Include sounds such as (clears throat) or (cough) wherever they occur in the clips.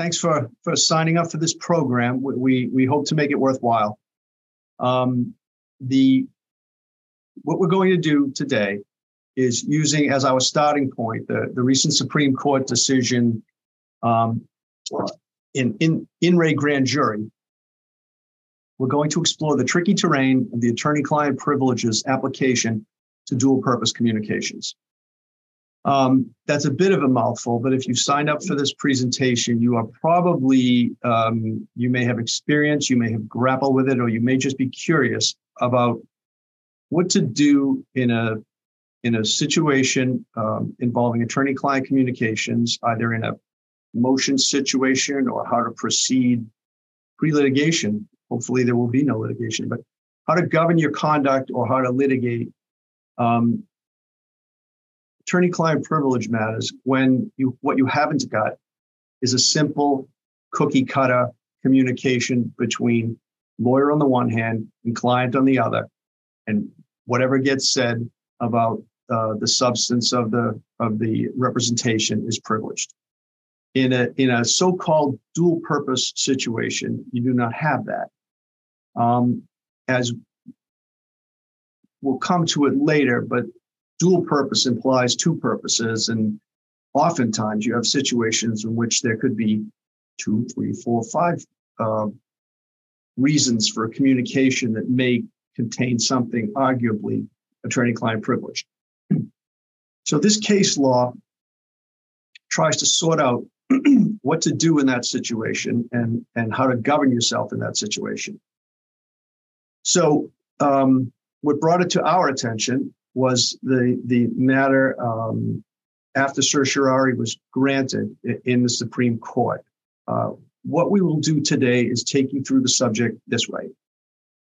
thanks for for signing up for this program. We we, hope to make it worthwhile. Um, the what we're going to do today is using as our starting point the, the recent Supreme Court decision um, in in in re grand jury. We're going to explore the tricky terrain of the attorney-client privileges application to dual-purpose communications. Um, that's a bit of a mouthful, but if you signed up for this presentation, you are probably, um, you may have experience, you may have grappled with it, or you may just be curious about what to do in a in a situation um, involving attorney-client communications, either in a motion situation or how to proceed pre-litigation. Hopefully, there will be no litigation, but how to govern your conduct or how to litigate um, attorney-client privilege matters when you what you haven't got is a simple cookie cutter communication between lawyer on the one hand and client on the other and whatever gets said about uh, the substance of the of the representation is privileged. In a in a so-called dual purpose situation you do not have that. Um, as we'll come to it later but dual purpose implies two purposes. And oftentimes you have situations in which there could be two, three, four, five uh, reasons for communication that may contain something arguably attorney client privileged. (clears throat) So this case law tries to sort out (clears throat) what to do in that situation and, and how to govern yourself in that situation. So, um, what brought it to our attention was the the matter um, after certiorari was granted in the Supreme Court. Uh, what we will do today is take you through the subject this way.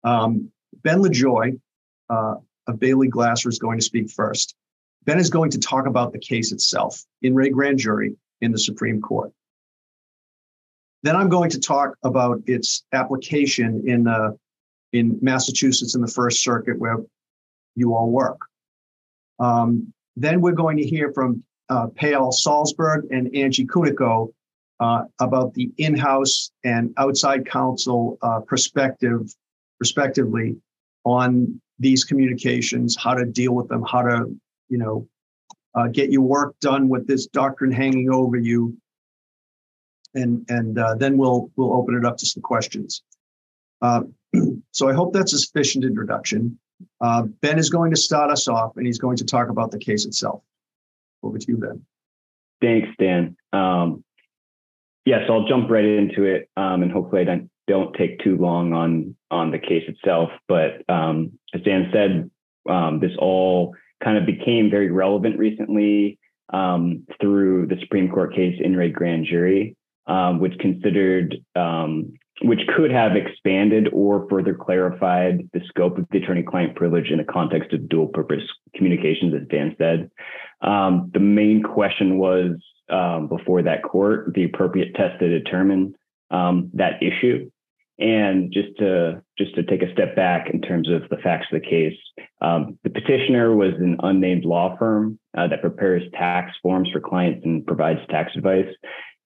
Um, ben LaJoy uh, of Bailey Glasser is going to speak first. Ben is going to talk about the case itself in re Grand Jury in the Supreme Court. Then I'm going to talk about its application in uh, in Massachusetts in the First Circuit, where you all work. Um, then we're going to hear from uh, Payal Salzberg and Angie Kunico uh, about the in-house and outside counsel uh, perspective, respectively, on these communications, how to deal with them, how to, you know, uh, get your work done with this doctrine hanging over you, and and uh, then we'll we'll open it up to some questions. Uh, (clears throat) so I hope that's a sufficient introduction. Uh, ben is going to start us off and he's going to talk about the case itself. Over to you, Ben. Thanks, Dan. Um, yes, I'll jump right into it um, and hopefully I don't, don't take too long on, on the case itself. But um, as Dan said, um, this all kind of became very relevant recently um, through the Supreme Court case in re Grand Jury, um, which considered which could have expanded or further clarified the scope of the attorney-client privilege in the context of dual-purpose communications, as Dan said. Um, the main question was um, before that court the appropriate test to determine um, that issue. And just to just to take a step back in terms of the facts of the case, um, the petitioner was an unnamed law firm uh, that prepares tax forms for clients and provides tax advice.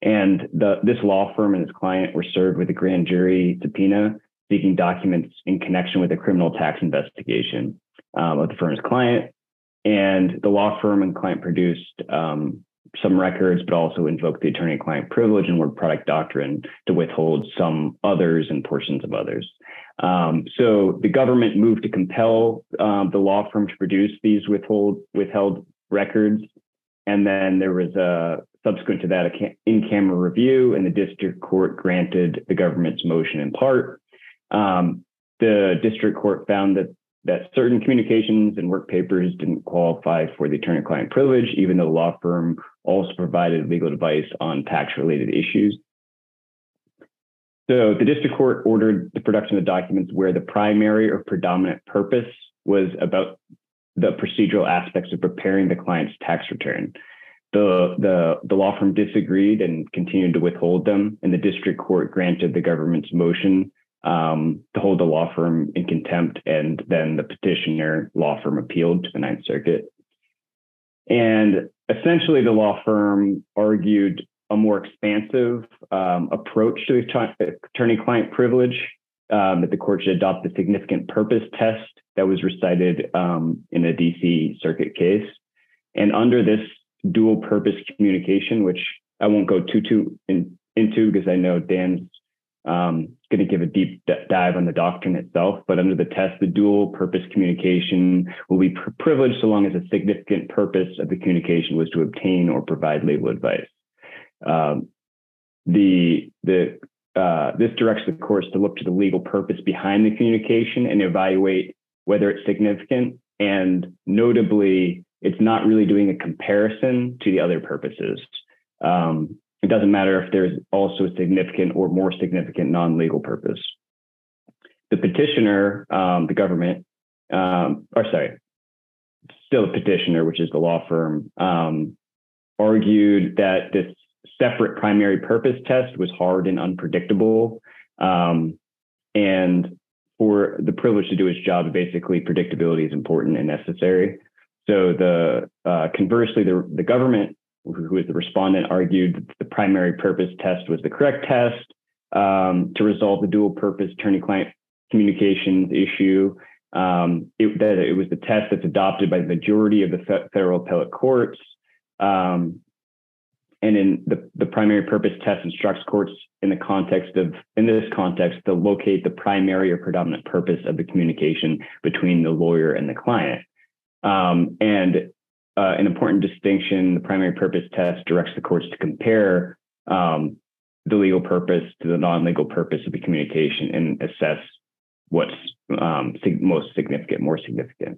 And the, this law firm and its client were served with a grand jury subpoena seeking documents in connection with a criminal tax investigation um, of the firm's client. And the law firm and client produced um, some records, but also invoked the attorney client privilege and work product doctrine to withhold some others and portions of others. Um, so the government moved to compel um, the law firm to produce these withhold withheld records. And then there was a Subsequent to that, in-camera review and the district court granted the government's motion in part. Um, the district court found that that certain communications and work papers didn't qualify for the attorney-client privilege, even though the law firm also provided legal advice on tax-related issues. So the district court ordered the production of documents where the primary or predominant purpose was about the procedural aspects of preparing the client's tax return the, the, the law firm disagreed and continued to withhold them, and the district court granted the government's motion um, to hold the law firm in contempt, and then the petitioner law firm appealed to the Ninth Circuit. And essentially, the law firm argued a more expansive um, approach to attorney-client privilege, um, that the court should adopt the significant purpose test that was recited um, in a DC Circuit case. And under this dual purpose communication, which I won't go too too in, into because I know Dan's um, going to give a deep dive on the doctrine itself. But under the test, the dual purpose communication will be privileged so long as a significant purpose of the communication was to obtain or provide legal advice. Um, the the uh, this directs the courts to look to the legal purpose behind the communication and evaluate whether it's significant. And notably, it's not really doing a comparison to the other purposes. Um, it doesn't matter if there's also a significant or more significant non-legal purpose. The petitioner, um, the government, um, or sorry, still a petitioner, which is the law firm, um, argued that this separate primary purpose test was hard and unpredictable. Um, and for the privilege to do its job, basically predictability is important and necessary. So the uh, conversely, the, the government who is the respondent, argued that the primary purpose test was the correct test um, to resolve the dual purpose attorney client communications issue. Um, it, that it was the test that's adopted by the majority of the fe- federal appellate courts. Um, and in the, the primary purpose test instructs courts in the context of in this context to locate the primary or predominant purpose of the communication between the lawyer and the client um, and uh, an important distinction. The primary purpose test directs the courts to compare um, the legal purpose to the non-legal purpose of the communication and assess what's um, sig- most significant, more significant.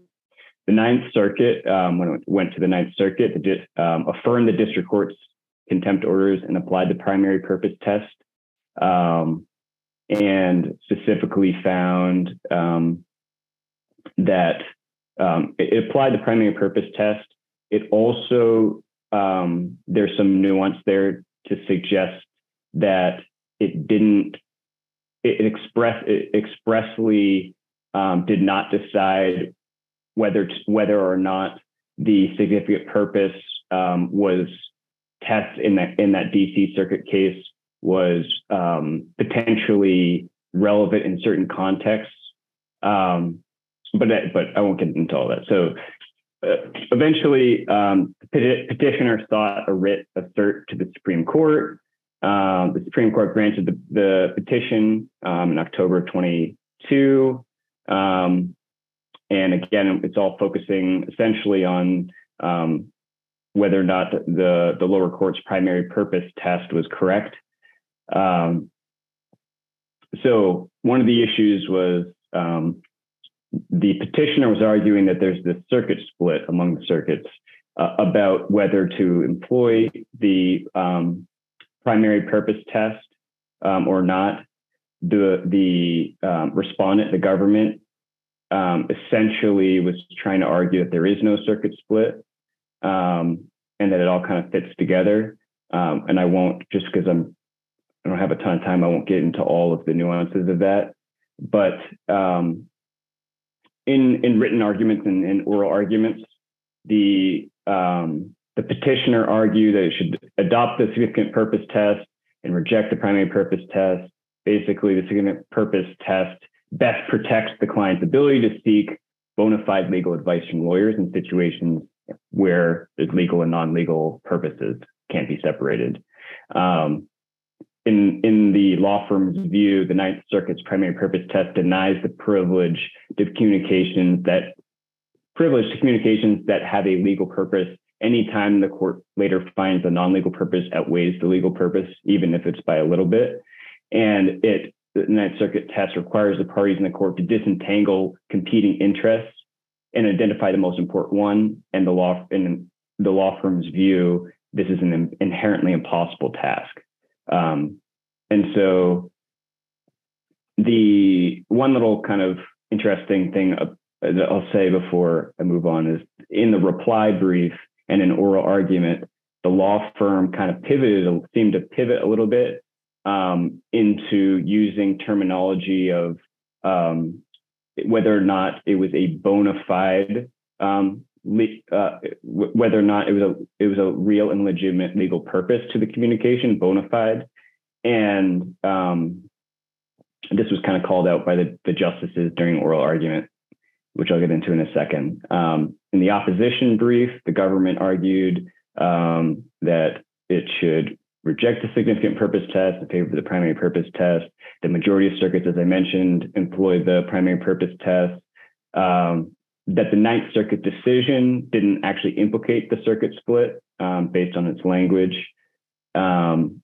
The Ninth Circuit, um, when it went to the Ninth Circuit, um, affirmed the district court's contempt orders and applied the primary purpose test, um, and specifically found um, that it applied the primary purpose test it also um, there's some nuance there to suggest that it didn't it, express it expressly um, did not decide whether whether or not the significant purpose um, was test in that in that DC circuit case was um, potentially relevant in certain contexts. Um, but but I won't get into all that. So uh, eventually, um, petitioner sought a writ of cert to the Supreme Court. Um, the Supreme Court granted the, the petition um, in October of 22. Um, and again, it's all focusing essentially on um, whether or not the, the lower court's primary purpose test was correct. So one of the issues was the petitioner was arguing that there's this circuit split among the circuits uh, about whether to employ the um, primary purpose test um, or not. The the um, respondent, the government, um, essentially was trying to argue that there is no circuit split um, and that it all kind of fits together. Um, and I won't just because I'm I don't have a ton of time. I won't get into all of the nuances of that, but um, in in written arguments and in oral arguments, the um, the petitioner argued that it should adopt the significant purpose test and reject the primary purpose test. Basically, the significant purpose test best protects the client's ability to seek bona fide legal advice from lawyers in situations where there's legal and non-legal purposes can't be separated. Um, in in the law firm's view, the Ninth Circuit's primary purpose test denies the privilege to communications that privilege to communications that have a legal purpose anytime the court later finds a non-legal purpose outweighs the legal purpose, even if it's by a little bit. And it the Ninth Circuit test requires the parties in the court to disentangle competing interests and identify the most important one. And the law in the law firm's view, this is an inherently impossible task. Um, and so the one little kind of interesting thing that I'll say before I move on is in the reply brief and in oral argument, the law firm kind of pivoted, seemed to pivot a little bit um, into using terminology of um, whether or not it was a bona fide um, uh, whether or not it was a it was a real and legitimate legal purpose to the communication, bona fide, and um, this was kind of called out by the, the justices during oral argument, which I'll get into in a second. Um, in the opposition brief, the government argued um, that it should reject the significant purpose test in favor of the primary purpose test. The majority of circuits, as I mentioned, employ the primary purpose test. Um, that the Ninth Circuit decision didn't actually implicate the circuit split um, based on its language, um,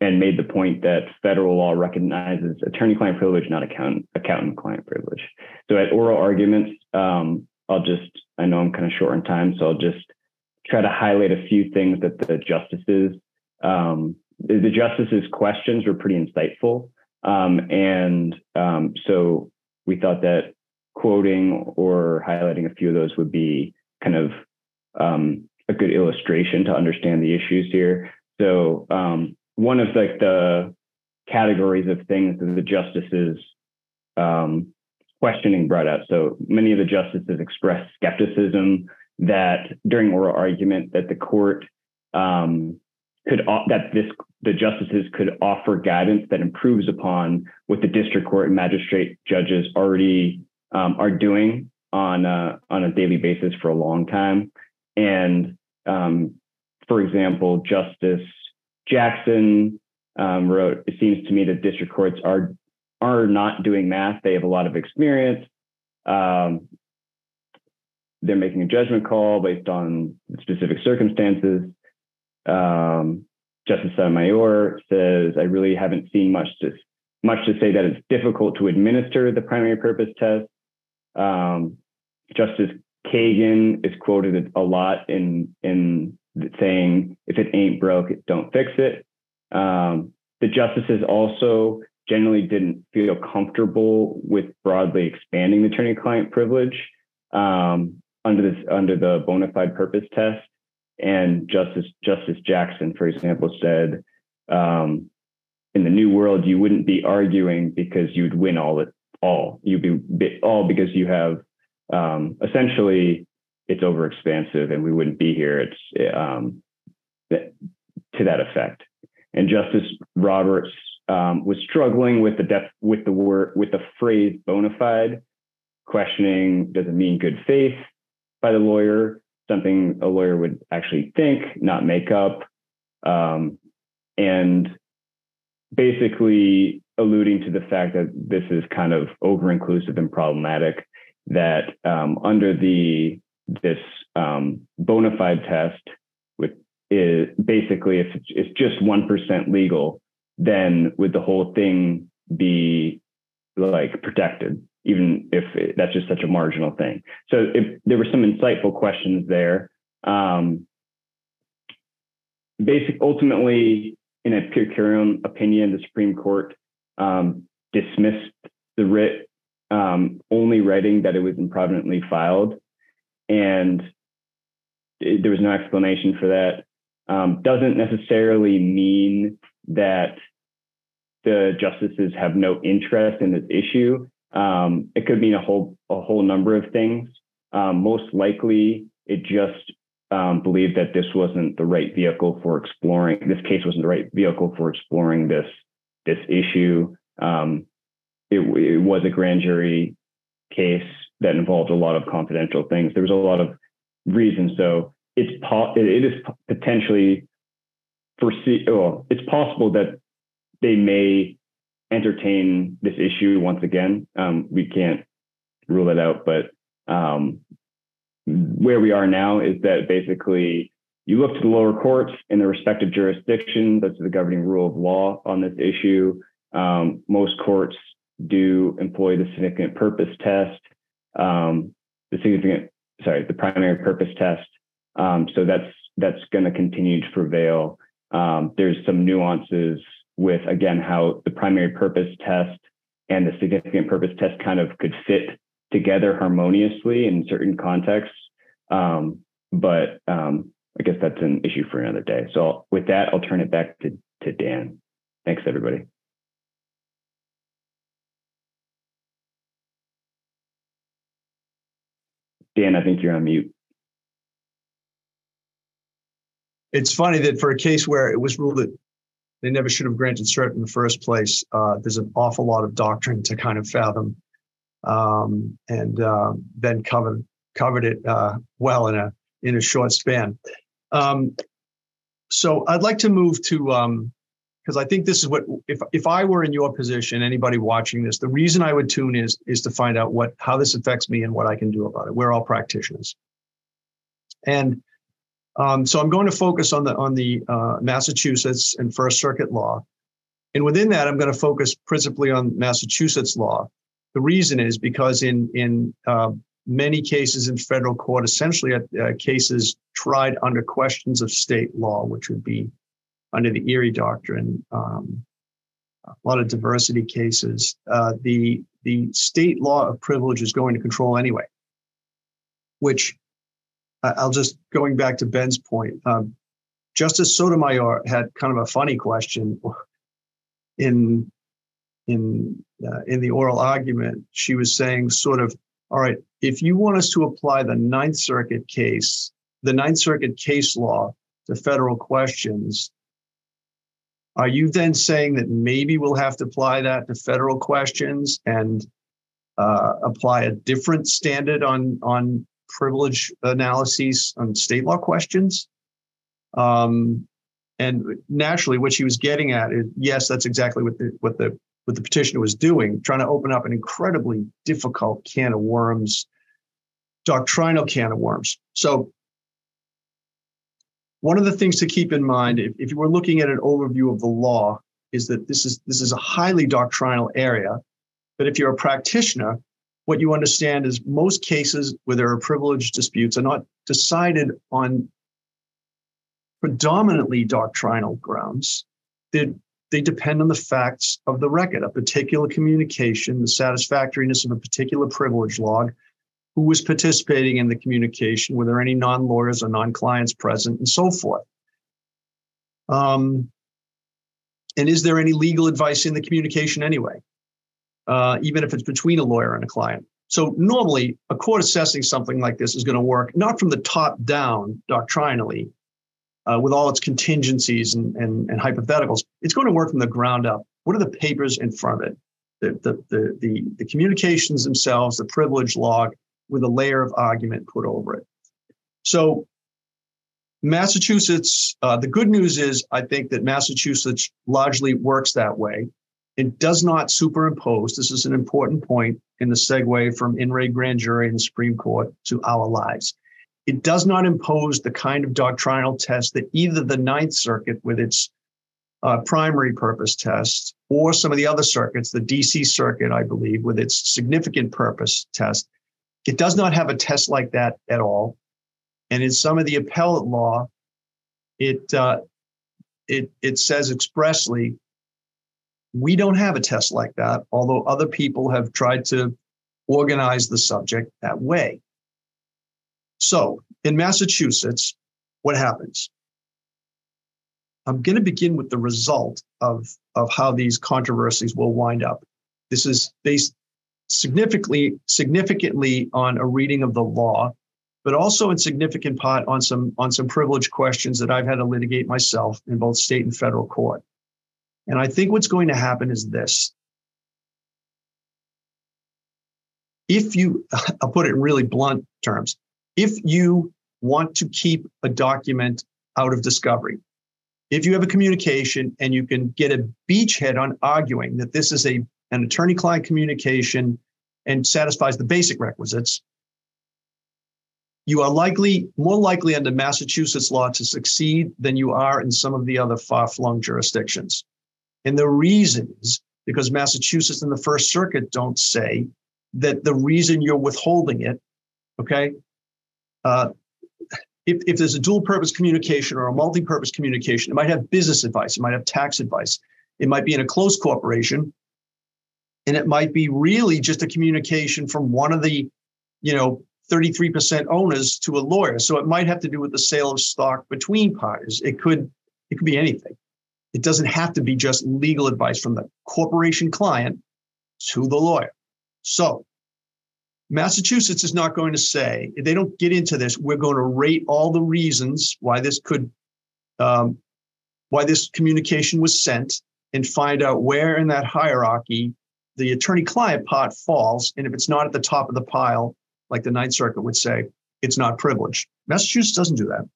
and made the point that federal law recognizes attorney-client privilege, not accountant, accountant-client privilege. So at oral arguments, um, I'll just, I know I'm kind of short on time, so I'll just try to highlight a few things that the justices, um, the, justices' questions were pretty insightful. Um, and um, so we thought that quoting or highlighting a few of those would be kind of um, a good illustration to understand the issues here. So um, one of like the categories of things that the justices um, questioning brought up. So many of the justices expressed skepticism that during oral argument that the court um, could that this the justices could offer guidance that improves upon what the district court and magistrate judges already um, are doing on a, on a daily basis for a long time. And um, for example, Justice Jackson um, wrote, "It seems to me that district courts are are not doing math. They have a lot of experience. Um, they're making a judgment call based on specific circumstances. Um, Justice Sotomayor says, I really haven't seen much to, much to say that it's difficult to administer the primary purpose test. Um, Justice Kagan is quoted a lot in, in saying, if it ain't broke, don't fix it. Um, the justices also generally didn't feel comfortable with broadly expanding the attorney-client privilege. Um, under this under the bona fide purpose test. And Justice Justice Jackson, for example, said, um, "In the new world, you wouldn't be arguing because you'd win all it all. You'd be all because you have um, essentially it's overexpansive, and we wouldn't be here. It's um, to that effect." And Justice Roberts um, was struggling with the def- with the word with the phrase bona fide, questioning does it mean good faith? by the lawyer, something a lawyer would actually think, not make up, um, and basically alluding to the fact that this is kind of over inclusive and problematic. That um, under the this um, bona fide test, which is basically if it's just one percent legal, then would the whole thing be like protected? even if it, that's just such a marginal thing. So if, there were some insightful questions there. Um, basic, ultimately, in a per curiam opinion, the Supreme Court um, dismissed the writ, um, only writing that it was improvidently filed, and it, there was no explanation for that. Um, doesn't necessarily mean that the justices have no interest in this issue. Um, it could mean a whole a whole number of things. Um, most likely, it just um, believed that this wasn't the right vehicle for exploring. This case wasn't the right vehicle for exploring this this issue. Um, it, it, was a grand jury case that involved a lot of confidential things. There was a lot of reasons. So it's po- it is potentially foresee. Well, it's possible that they may entertain this issue once again. Um, we can't rule it out, but um, where we are now is that basically you look to the lower courts in the respective jurisdictions, that's the governing rule of law on this issue. Um, most courts do employ the significant purpose test, um, the significant, sorry, the primary purpose test. Um, so that's that's going to continue to prevail. Um, there's some nuances with again how the primary purpose test and the significant purpose test kind of could fit together harmoniously in certain contexts. Um, but um, I guess that's an issue for another day. So with that, I'll turn it back to, to Dan. Thanks, everybody. Dan, I think you're on mute. it's funny that for a case where it was ruled that they never should have granted cert in the first place, uh, there's an awful lot of doctrine to kind of fathom, um, and uh, Ben covered covered it uh, well in a in a short span. Um, so I'd like to move to because um, I think this is what if if I were in your position, anybody watching this, the reason I would tune is is to find out what how this affects me and what I can do about it. We're all practitioners, and um, so I'm going to focus on the on the uh, Massachusetts and First Circuit law, and within that, I'm going to focus principally on Massachusetts law. The reason is because in in uh, many cases in federal court, essentially uh, cases tried under questions of state law, which would be under the Erie Doctrine, um, a lot of diversity cases. Uh, the the state law of privilege is going to control anyway, which I'll just going back to Ben's point. Um, Justice Sotomayor had kind of a funny question in in uh, in the oral argument. She was saying, sort of, all right, if you want us to apply the Ninth Circuit case, the Ninth Circuit case law to federal questions, are you then saying that maybe we'll have to apply that to federal questions and uh, apply a different standard on on privilege analyses on state law questions? Um, and naturally, what she was getting at is yes, that's exactly what the what the what the petitioner was doing, trying to open up an incredibly difficult can of worms, doctrinal can of worms. So, one of the things to keep in mind, if, if you were looking at an overview of the law, is that this is this is a highly doctrinal area. But if you're a practitioner, what you understand is most cases where there are privilege disputes are not decided on predominantly doctrinal grounds. They're they depend on the facts of the record, a particular communication, the satisfactoriness of a particular privilege log, who was participating in the communication, were there any non lawyers or non clients present, and so forth. Um, and is there any legal advice in the communication anyway, uh, even if it's between a lawyer and a client? So, normally, a court assessing something like this is going to work not from the top down doctrinally, uh, with all its contingencies and, and, and, hypotheticals, it's going to work from the ground up. What are the papers in front of it? The, the, the, the, the communications themselves, the privilege log with a layer of argument put over it. So, Massachusetts, uh, the good news is I think that Massachusetts largely works that way. It does not superimpose. This is an important point in the segue from in re grand jury and the Supreme Court to our lives. It does not impose the kind of doctrinal test that either the Ninth Circuit, with its uh, primary purpose test, or some of the other circuits, the DC Circuit, I believe, with its significant purpose test, it does not have a test like that at all. And in some of the appellate law, it uh, it it says expressly, we don't have a test like that. Although other people have tried to organize the subject that way. So in Massachusetts, what happens? I'm going to begin with the result of, of how these controversies will wind up. This is based significantly, significantly on a reading of the law, but also in significant part on some, on some privileged questions that I've had to litigate myself in both state and federal court. And I think what's going to happen is this. If you, (laughs) I'll put it in really blunt terms, if you want to keep a document out of discovery, if you have a communication and you can get a beachhead on arguing that this is a an attorney client communication and satisfies the basic requisites, you are likely more likely under Massachusetts law to succeed than you are in some of the other far-flung jurisdictions. And the reason is because Massachusetts and the First Circuit don't say that the reason you're withholding it, okay, uh, if, if there's a dual purpose communication or a multi purpose communication, it might have business advice, it might have tax advice, it might be in a close corporation, and it might be really just a communication from one of the, you know, 33% owners to a lawyer. So it might have to do with the sale of stock between parties. It could it could be anything. It doesn't have to be just legal advice from the corporation client to the lawyer. So Massachusetts is not going to say, they don't get into this, we're going to rate all the reasons why this could um, why this communication was sent and find out where in that hierarchy the attorney client pot falls. And if it's not at the top of the pile, like the Ninth Circuit would say, it's not privileged. Massachusetts doesn't do that.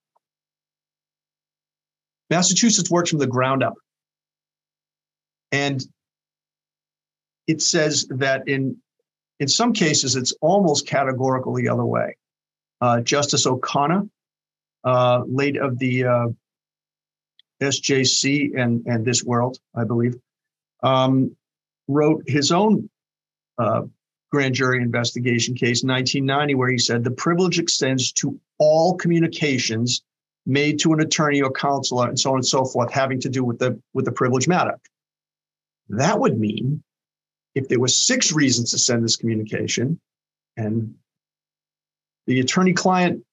Massachusetts works from the ground up. And it says that in in some cases it's almost categorical the other way. Uh, Justice O'Connor, uh, late of the uh, SJC and and this world, I believe, um, wrote his own uh, grand jury investigation case in 1990, where he said the privilege extends to all communications made to an attorney or counselor and so on and so forth having to do with the with the privilege matter. That would mean if there were six reasons to send this communication and the attorney client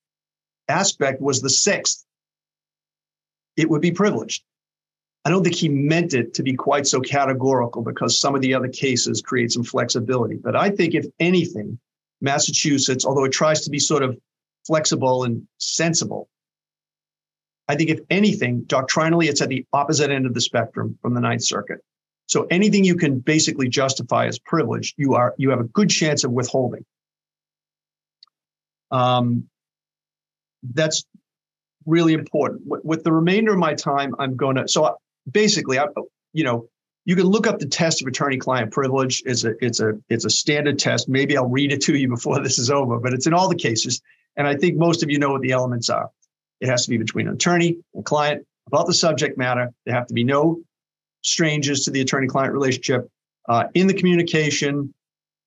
aspect was the sixth, it would be privileged. I don't think he meant it to be quite so categorical because some of the other cases create some flexibility. But I think, if anything, Massachusetts, although it tries to be sort of flexible and sensible, I think, if anything, doctrinally, it's at the opposite end of the spectrum from the Ninth Circuit. So anything you can basically justify as privilege, you are you have a good chance of withholding. Um, that's really important. With, with the remainder of my time, I'm going to so basically, I, you know, you can look up the test of attorney-client privilege. It's a it's a it's a standard test. Maybe I'll read it to you (laughs) before this is over, but it's in all the cases, and I think most of you know what the elements are. It has to be between an attorney and client about the subject matter. There have to be no strangers to the attorney-client relationship uh, in the communication,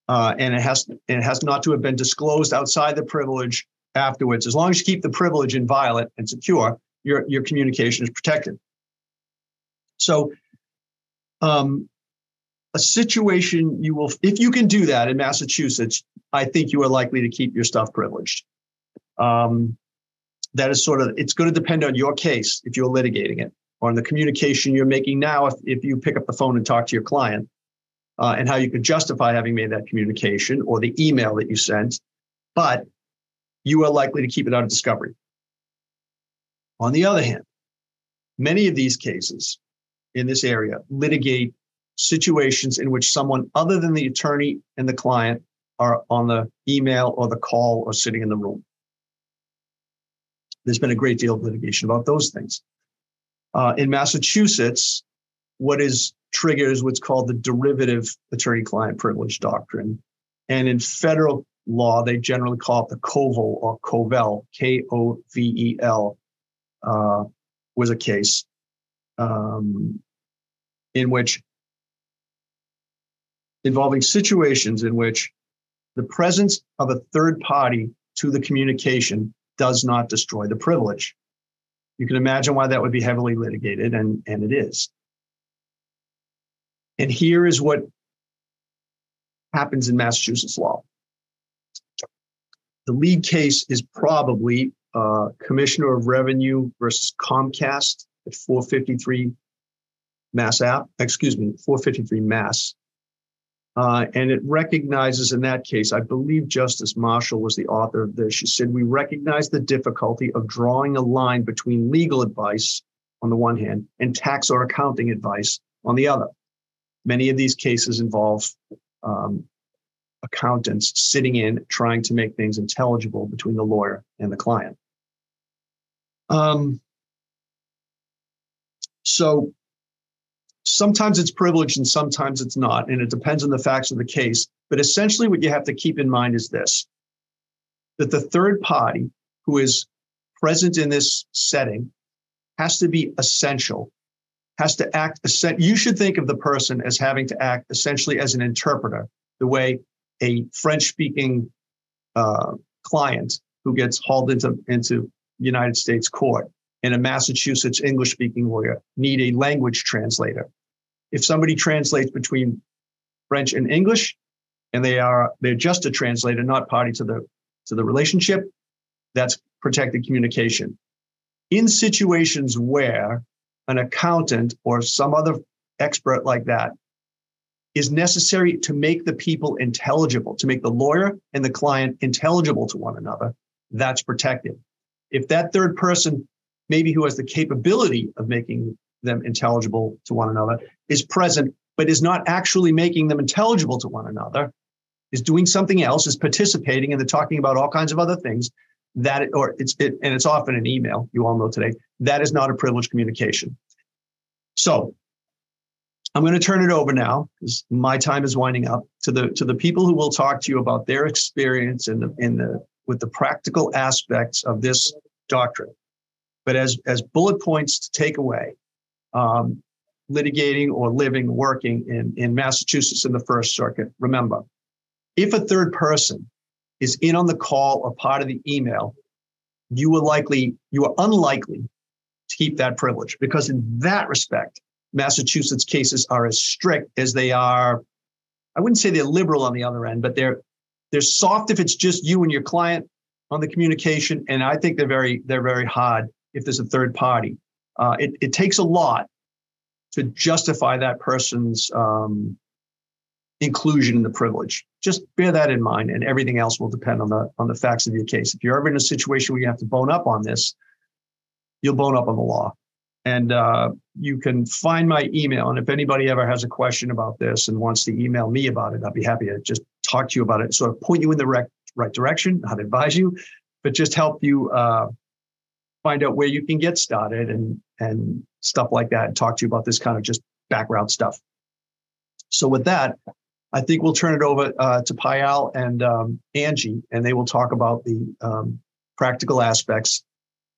uh, and it has it has not to have been disclosed outside the privilege afterwards. As long as you keep the privilege inviolate and secure, your your communication is protected. So, um, a situation you will, if you can do that in Massachusetts, I think you are likely to keep your stuff privileged. Um, that is sort of, it's going to depend on your case if you're litigating it, on the communication you're making now if, if you pick up the phone and talk to your client, uh, and how you could justify having made that communication or the email that you sent. But you are likely to keep it out of discovery. On the other hand, many of these cases in this area litigate situations in which someone other than the attorney and the client are on the email or the call or sitting in the room. There's been a great deal of litigation about those things. Uh, in Massachusetts, what is triggers what's called the derivative attorney-client privilege doctrine, and in federal law they generally call it the Kovel or Kovel, K-O-V-E-L, uh, was a case um, in which involving situations in which the presence of a third party to the communication does not destroy the privilege. You can imagine why that would be heavily litigated, and, and it is. And here is what happens in Massachusetts law. The lead case is probably uh, Commissioner of Revenue versus Comcast at 453 Mass App, excuse me, 453 Mass. Uh, and it recognizes in that case, I believe Justice Marshall was the author of this. She said, We recognize the difficulty of drawing a line between legal advice on the one hand and tax or accounting advice on the other. Many of these cases involve um, accountants sitting in trying to make things intelligible between the lawyer and the client. Um, so sometimes it's privileged and sometimes it's not, and it depends on the facts of the case. But essentially, what you have to keep in mind is this that the third party who is present in this setting has to be essential, has to act. You should think of the person as having to act essentially as an interpreter, the way a French speaking uh, client who gets hauled into, into United States court and a Massachusetts English speaking lawyer need a language translator. If somebody translates between French and English, and they are they're just a translator, not party to the to the relationship, that's protected communication. In situations where an accountant or some other expert like that is necessary to make the people intelligible, to make the lawyer and the client intelligible to one another, that's protected. If that third person maybe who has the capability of making them intelligible to one another, is present, but is not actually making them intelligible to one another, is doing something else, is participating, and they're talking about all kinds of other things. That or it's it, and it's often an email. You all know today that is not a privileged communication. So I'm going to turn it over now because my time is winding up to the to the people who will talk to you about their experience in the in the with the practical aspects of this doctrine. But as as bullet points to take away, um, litigating or living, working in in Massachusetts in the First Circuit. Remember, if a third person is in on the call or part of the email, you are likely you are unlikely to keep that privilege because in that respect Massachusetts cases are as strict as they are. I wouldn't say they're liberal on the other end, but they're they're soft if it's just you and your client on the communication, and I think they're very they're very hard if there's a third party. Uh, it it takes a lot to justify that person's um, inclusion in the privilege. Just bear that in mind, and everything else will depend on the on the facts of your case. If you're ever in a situation where you have to bone up on this, you'll bone up on the law. And uh, you can find my email. And if anybody ever has a question about this and wants to email me about it, I'd be happy to just talk to you about it, sort of point you in the rec- right direction, not advise you, but just help you uh, find out where you can get started and and stuff like that, and talk to you about this kind of just background stuff. So with that, I think we'll turn it over uh, to Payal and um, Angie, and they will talk about the um, practical aspects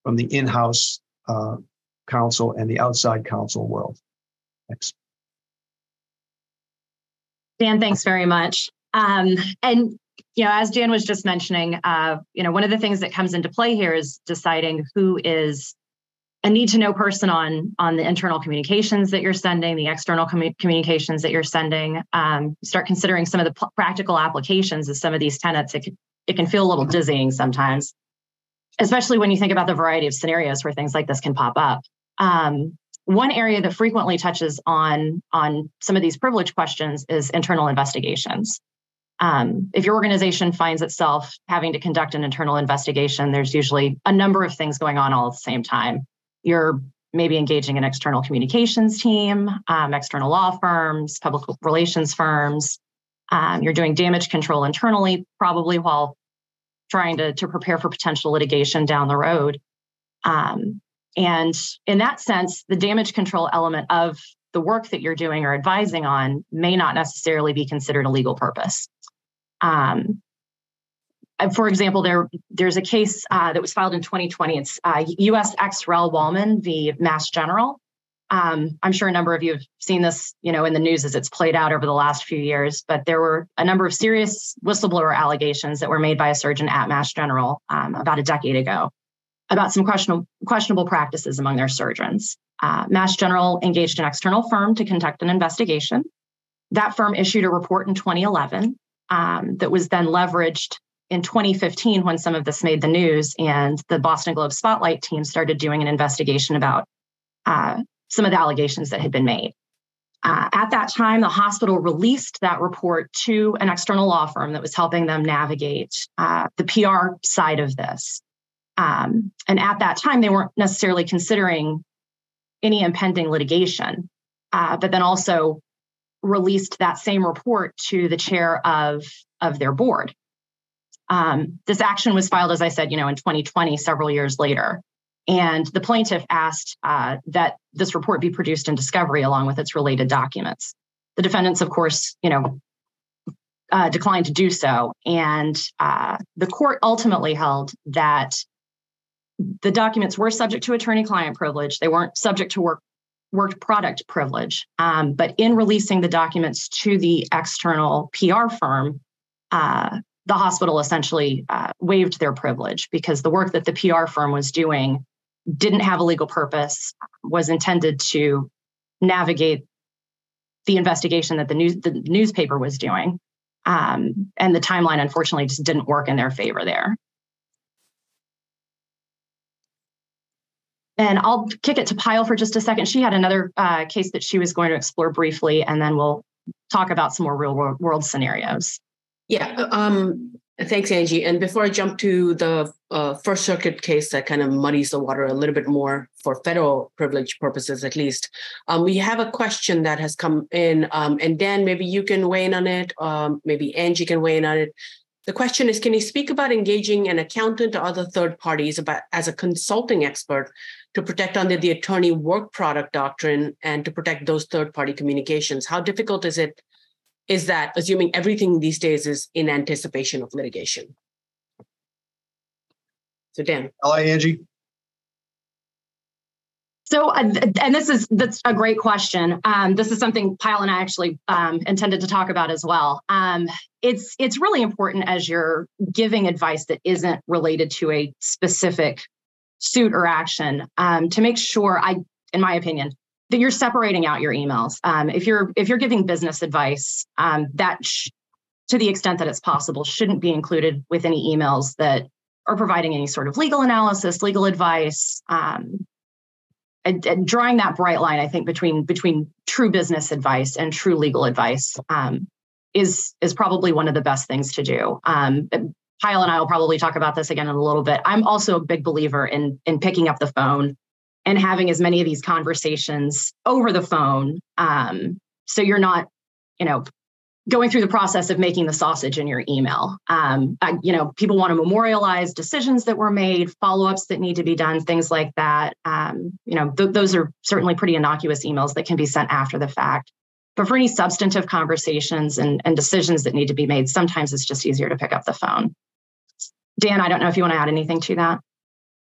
from the in-house uh, counsel and the outside counsel world. Thanks. Dan, thanks very much. Um, and you know, as Dan was just mentioning, uh, you know, one of the things that comes into play here is deciding who is a need to know person on on the internal communications that you're sending, the external commu- communications that you're sending. Um, start considering some of the p- practical applications of some of these tenets. It can, it can feel a little dizzying sometimes, especially when you think about the variety of scenarios where things like this can pop up. Um, one area that frequently touches on on some of these privilege questions is internal investigations. Um, if your organization finds itself having to conduct an internal investigation, there's usually a number of things going on all at the same time. You're maybe engaging an external communications team, um, external law firms, public relations firms. Um, you're doing damage control internally, probably while trying to, to prepare for potential litigation down the road. Um, and in that sense, the damage control element of the work that you're doing or advising on may not necessarily be considered a legal purpose. Um, for example, there there's a case uh, that was filed in 2020. It's uh, U.S. ex rel Wollman v. Mass General. Um, I'm sure a number of you have seen this, you know, in the news as it's played out over the last few years. But there were a number of serious whistleblower allegations that were made by a surgeon at Mass General um, about a decade ago about some questionable, questionable practices among their surgeons. Uh, Mass General engaged an external firm to conduct an investigation. That firm issued a report in 2011 um, that was then leveraged in 2015 when some of this made the news, and the Boston Globe Spotlight team started doing an investigation about uh, some of the allegations that had been made. Uh, at that time, the hospital released that report to an external law firm that was helping them navigate uh, the PR side of this. Um, and at that time, they weren't necessarily considering any impending litigation, uh, but then also released that same report to the chair of, of their board. Um, this action was filed, as I said, you know, in 2020, several years later. And the plaintiff asked uh, that this report be produced in discovery along with its related documents. The defendants, of course, you know, uh, declined to do so. And uh, the court ultimately held that the documents were subject to attorney-client privilege. They weren't subject to work worked product privilege. Um, but in releasing the documents to the external PR firm, uh, the hospital essentially uh, waived their privilege because the work that the PR firm was doing didn't have a legal purpose, was intended to navigate the investigation that the news the newspaper was doing. Um, and the timeline, unfortunately, just didn't work in their favor there. And I'll kick it to Payal for just a second. She had another uh, case that she was going to explore briefly, and then we'll talk about some more real world, world scenarios. Yeah. Um, Thanks, Angie. And before I jump to the uh, First Circuit case that kind of muddies the water a little bit more for federal privilege purposes, at least, um, we have a question that has come in. Um, and Dan, maybe you can weigh in on it. Um, maybe Angie can weigh in on it. The question is Can you speak about engaging an accountant or other third parties about, as a consulting expert to protect under the attorney work product doctrine and to protect those third party communications? How difficult is it is that assuming everything these days is in anticipation of litigation. So Dan. Hi, Angie. So, uh, and this is that's a great question. Um, this is something Payal and I actually um, intended to talk about as well. Um, it's it's really important as you're giving advice that isn't related to a specific suit or action um, to make sure. I, in my opinion, that you're separating out your emails. Um, if you're if you're giving business advice, um, that sh- to the extent that it's possible shouldn't be included with any emails that are providing any sort of legal analysis, legal advice. Um, and, and, drawing that bright line, I think between between true business advice and true legal advice um, is is probably one of the best things to do. Um, Payal and I will probably talk about this again in a little bit. I'm also a big believer in in picking up the phone and having as many of these conversations over the phone. Um, so you're not you know going through the process of making the sausage in your email. Um, I, you know people want to memorialize decisions that were made follow-ups that need to be done things like that. Um, you know th- those are certainly pretty innocuous emails that can be sent after the fact. But for any substantive conversations and, and decisions that need to be made sometimes it's just easier to pick up the phone dan i don't know if you want to add anything to that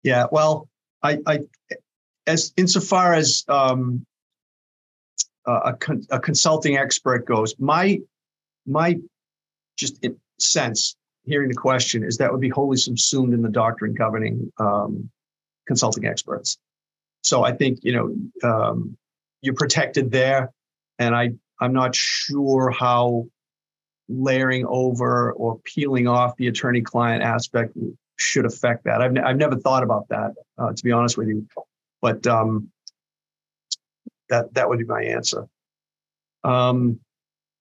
yeah well I, I as insofar as um, a, con- a consulting expert goes, my my just sense hearing the question is that would be wholly subsumed in the doctrine governing um, consulting experts. So I think you know um, you're protected there, and I I'm not sure how layering over or peeling off the attorney-client aspect should affect that. I've, n- I've never thought about that, uh, to be honest with you. But um, that that would be my answer. Um,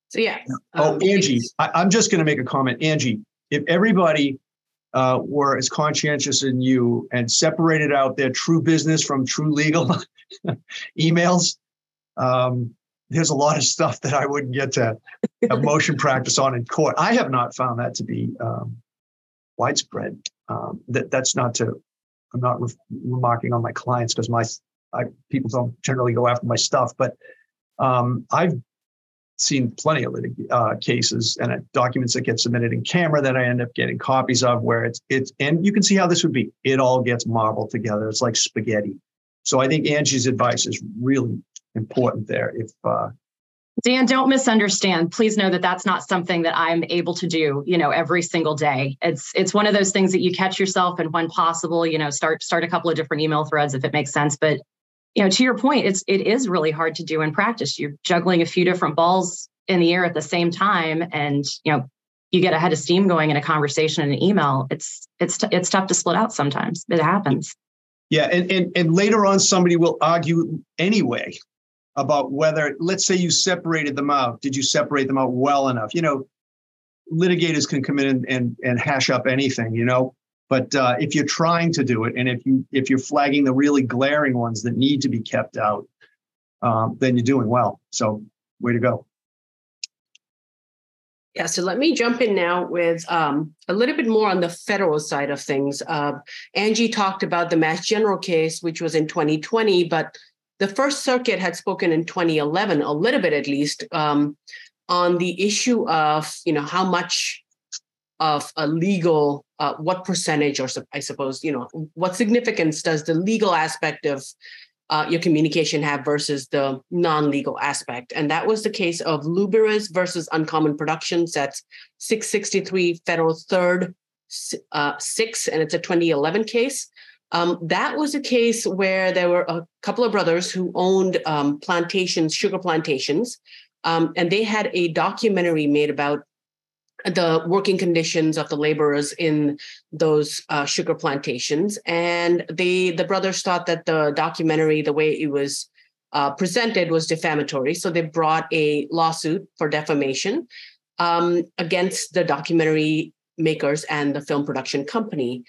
so yeah. Oh, um, Angie, I, am just going to make a comment. Angie, if everybody uh, were as conscientious as you and separated out their true business from true legal (laughs) emails, um, there's a lot of stuff that I wouldn't get to motion practice on in court. I have not found that to be um, widespread. Um, that that's not to I'm not re- remarking on my clients because my I, people don't generally go after my stuff, but um, I've seen plenty of litig- uh, cases and uh, documents that get submitted in camera that I end up getting copies of where it's it's and you can see how this would be. It all gets marbled together. It's like spaghetti. So I think Angie's advice is really important there. If uh, Dan, don't misunderstand. Please know that that's not something that I'm able to do, you know, every single day. It's it's one of those things that you catch yourself and when possible, you know, start start a couple of different email threads if it makes sense. But you know, to your point, it's it is really hard to do in practice. You're juggling a few different balls in the air at the same time and, you know, you get a head of steam going in a conversation in an email. It's it's it's tough to split out sometimes. It happens. Yeah, and, and and later on somebody will argue anyway about whether, let's say you separated them out. Did you separate them out well enough? You know, litigators can come in and, and, and hash up anything, you know. But uh, if you're trying to do it, and if you if you're flagging the really glaring ones that need to be kept out, um, then you're doing well. So, way to go. Yeah, so let me jump in now with um, a little bit more on the federal side of things. Uh, Angie talked about the Mass General case, which was in 2020, but the First Circuit had spoken in 2011, a little bit at least, um, on the issue of you know how much of a legal, uh, what percentage, or I suppose you know what significance does the legal aspect of uh, your communication have versus the non-legal aspect, and that was the case of Lluberas versus Uncommon Productions. That's 663 Federal Third uh, Six, and it's a 2011 case. Um, that was a case where there were a couple of brothers who owned um, plantations, sugar plantations, um, and they had a documentary made about the working conditions of the laborers in those uh, sugar plantations. And they, the brothers thought that the documentary, the way it was uh, presented, was defamatory. So they brought a lawsuit for defamation um, against the documentary makers and the film production company.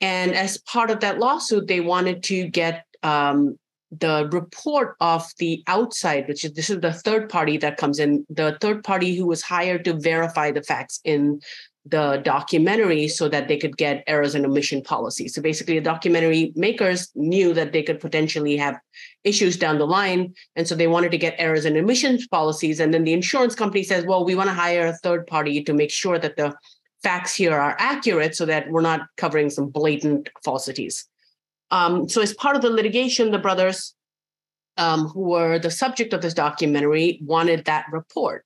And as part of that lawsuit, they wanted to get um, the report of the outside, which is this is the third party that comes in, the third party who was hired to verify the facts in the documentary so that they could get errors and omission policy. So basically, the documentary makers knew that they could potentially have issues down the line. And so they wanted to get errors and omissions policies. And then the insurance company says, well, we want to hire a third party to make sure that the facts here are accurate so that we're not covering some blatant falsities. Um, so, as part of the litigation, the brothers um, who were the subject of this documentary wanted that report.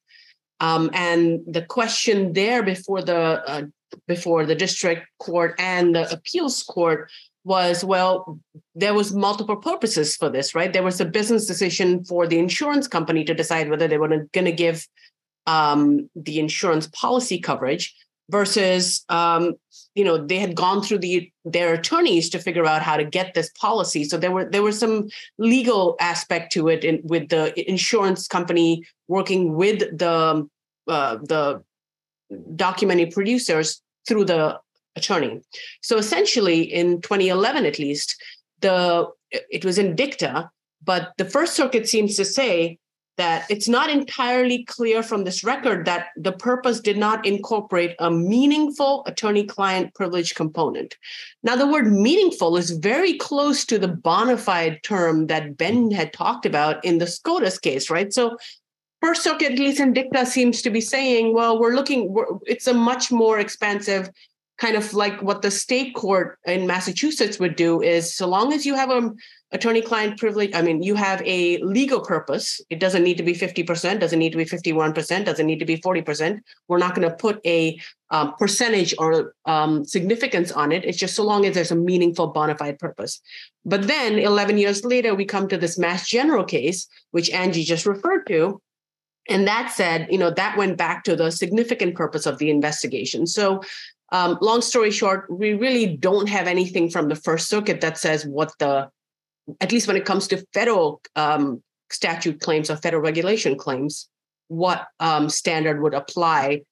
Um, and the question there before the uh, before the district court and the appeals court was well there was multiple purposes for this right there was a business decision for the insurance company to decide whether they were going to give um, the insurance policy coverage versus um, you know they had gone through the their attorneys to figure out how to get this policy. So there were there was some legal aspect to it in, with the insurance company working with the uh, the documentary producers through the attorney. So essentially in 2011 at least the it was in dicta but the first circuit seems to say that it's not entirely clear from this record that the purpose did not incorporate a meaningful attorney client privilege component. Now, the word meaningful is very close to the bona fide term that Ben had talked about in the SCOTUS case, right? So, First Circuit, at least in dicta, seems to be saying, well, we're looking, we're, it's a much more expansive kind of like what the state court in Massachusetts would do is so long as you have a attorney client privilege i mean you have a legal purpose. It doesn't need to be 50% doesn't need to be 51% doesn't need to be 40% we're not going to put a um, percentage or um, significance on it. It's just so long as there's a meaningful bona fide purpose. But then 11 years later we come to this mass general case which angie just referred to. And that said you know that went back to the significant purpose of the investigation. So um, long story short, we really don't have anything from the First Circuit that says what the at least when it comes to federal um, statute claims or federal regulation claims, what um, standard would apply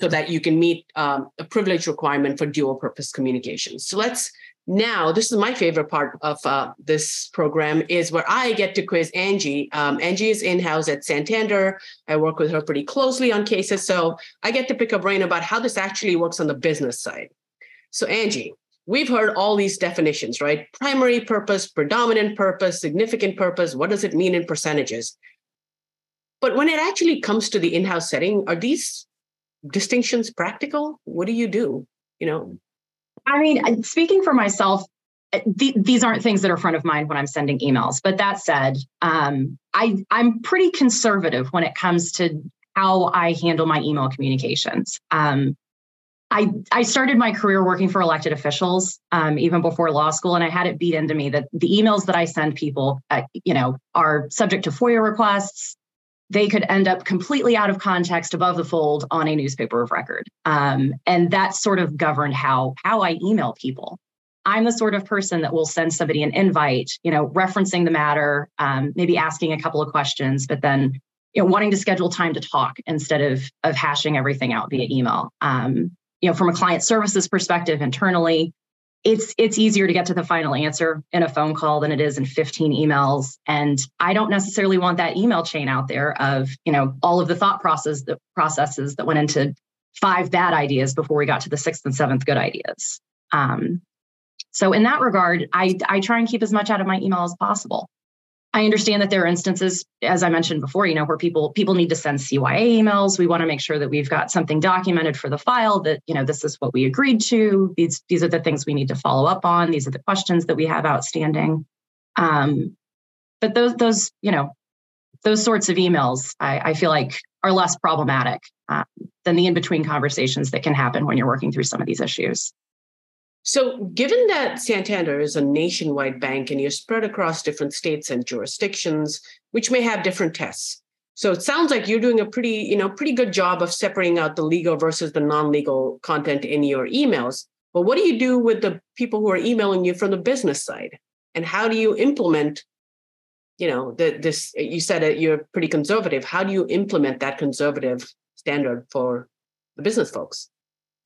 so that you can meet um, a privilege requirement for dual purpose communications. So let's now, this is my favorite part of uh, this program is where I get to quiz Angie. Um, Angie is in-house at Santander. I work with her pretty closely on cases. So I get to pick a brain about how this actually works on the business side. So Angie, we've heard all these definitions, right? Primary purpose, predominant purpose, significant purpose. What does it mean in percentages? But when it actually comes to the in-house setting, are these distinctions practical? What do you do? You know. I mean, speaking for myself, eh, th- these aren't things that are front of mind when I'm sending emails. But that said, um, I I'm pretty conservative when it comes to how I handle my email communications. Um, I, I started my career working for elected officials um, even before law school, and I had it beat into me that the emails that I send people, uh, you know, are subject to FOIA requests. They could end up completely out of context, above the fold, on a newspaper of record, um, and that sort of governed how how I email people. I'm the sort of person that will send somebody an invite, you know, referencing the matter, um, maybe asking a couple of questions, but then you know wanting to schedule time to talk instead of of hashing everything out via email. Um, you know, from a client services perspective internally, it's it's easier to get to the final answer in a phone call than it is in 15 emails. And i don't necessarily want that email chain out there of you know all of the thought process the processes that went into five bad ideas before we got to the sixth and seventh good ideas. Um, so in that regard i i try and keep as much out of my email as possible I understand that there are instances, as I mentioned before, you know, where people people need to send CYA emails. We want to make sure that we've got something documented for the file that, you know, this is what we agreed to. These these are the things we need to follow up on. These are the questions that we have outstanding. Um, but those those, you know, those sorts of emails, I, I feel like are less problematic uh, than the in-between conversations that can happen when you're working through some of these issues. So, given that Santander is a nationwide bank and you're spread across different states and jurisdictions, which may have different tests, so it sounds like you're doing a pretty, you know, pretty good job of separating out the legal versus the non-legal content in your emails. But what do you do with the people who are emailing you from the business side? And how do you implement, you know, the, this? You said that you're pretty conservative. How do you implement that conservative standard for the business folks?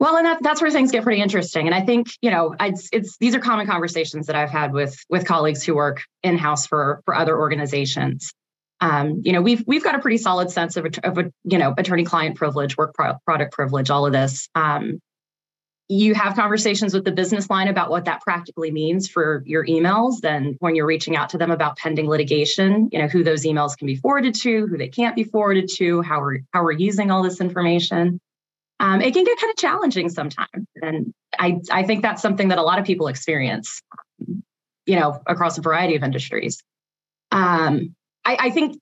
Well, and that, that's where things get pretty interesting. And I think you know, it's, it's these are common conversations that I've had with with colleagues who work in house for for other organizations. Um, you know, we've we've got a pretty solid sense of a, of a you know attorney-client privilege, work pro- product privilege, all of this. Um, you have conversations with the business line about what that practically means for your emails. Then, when you're reaching out to them about pending litigation, you know who those emails can be forwarded to, who they can't be forwarded to, how we're how we're using all this information um, it can get kind of challenging sometimes. And I, I think that's something that a lot of people experience, you know, across a variety of industries. Um, I, I think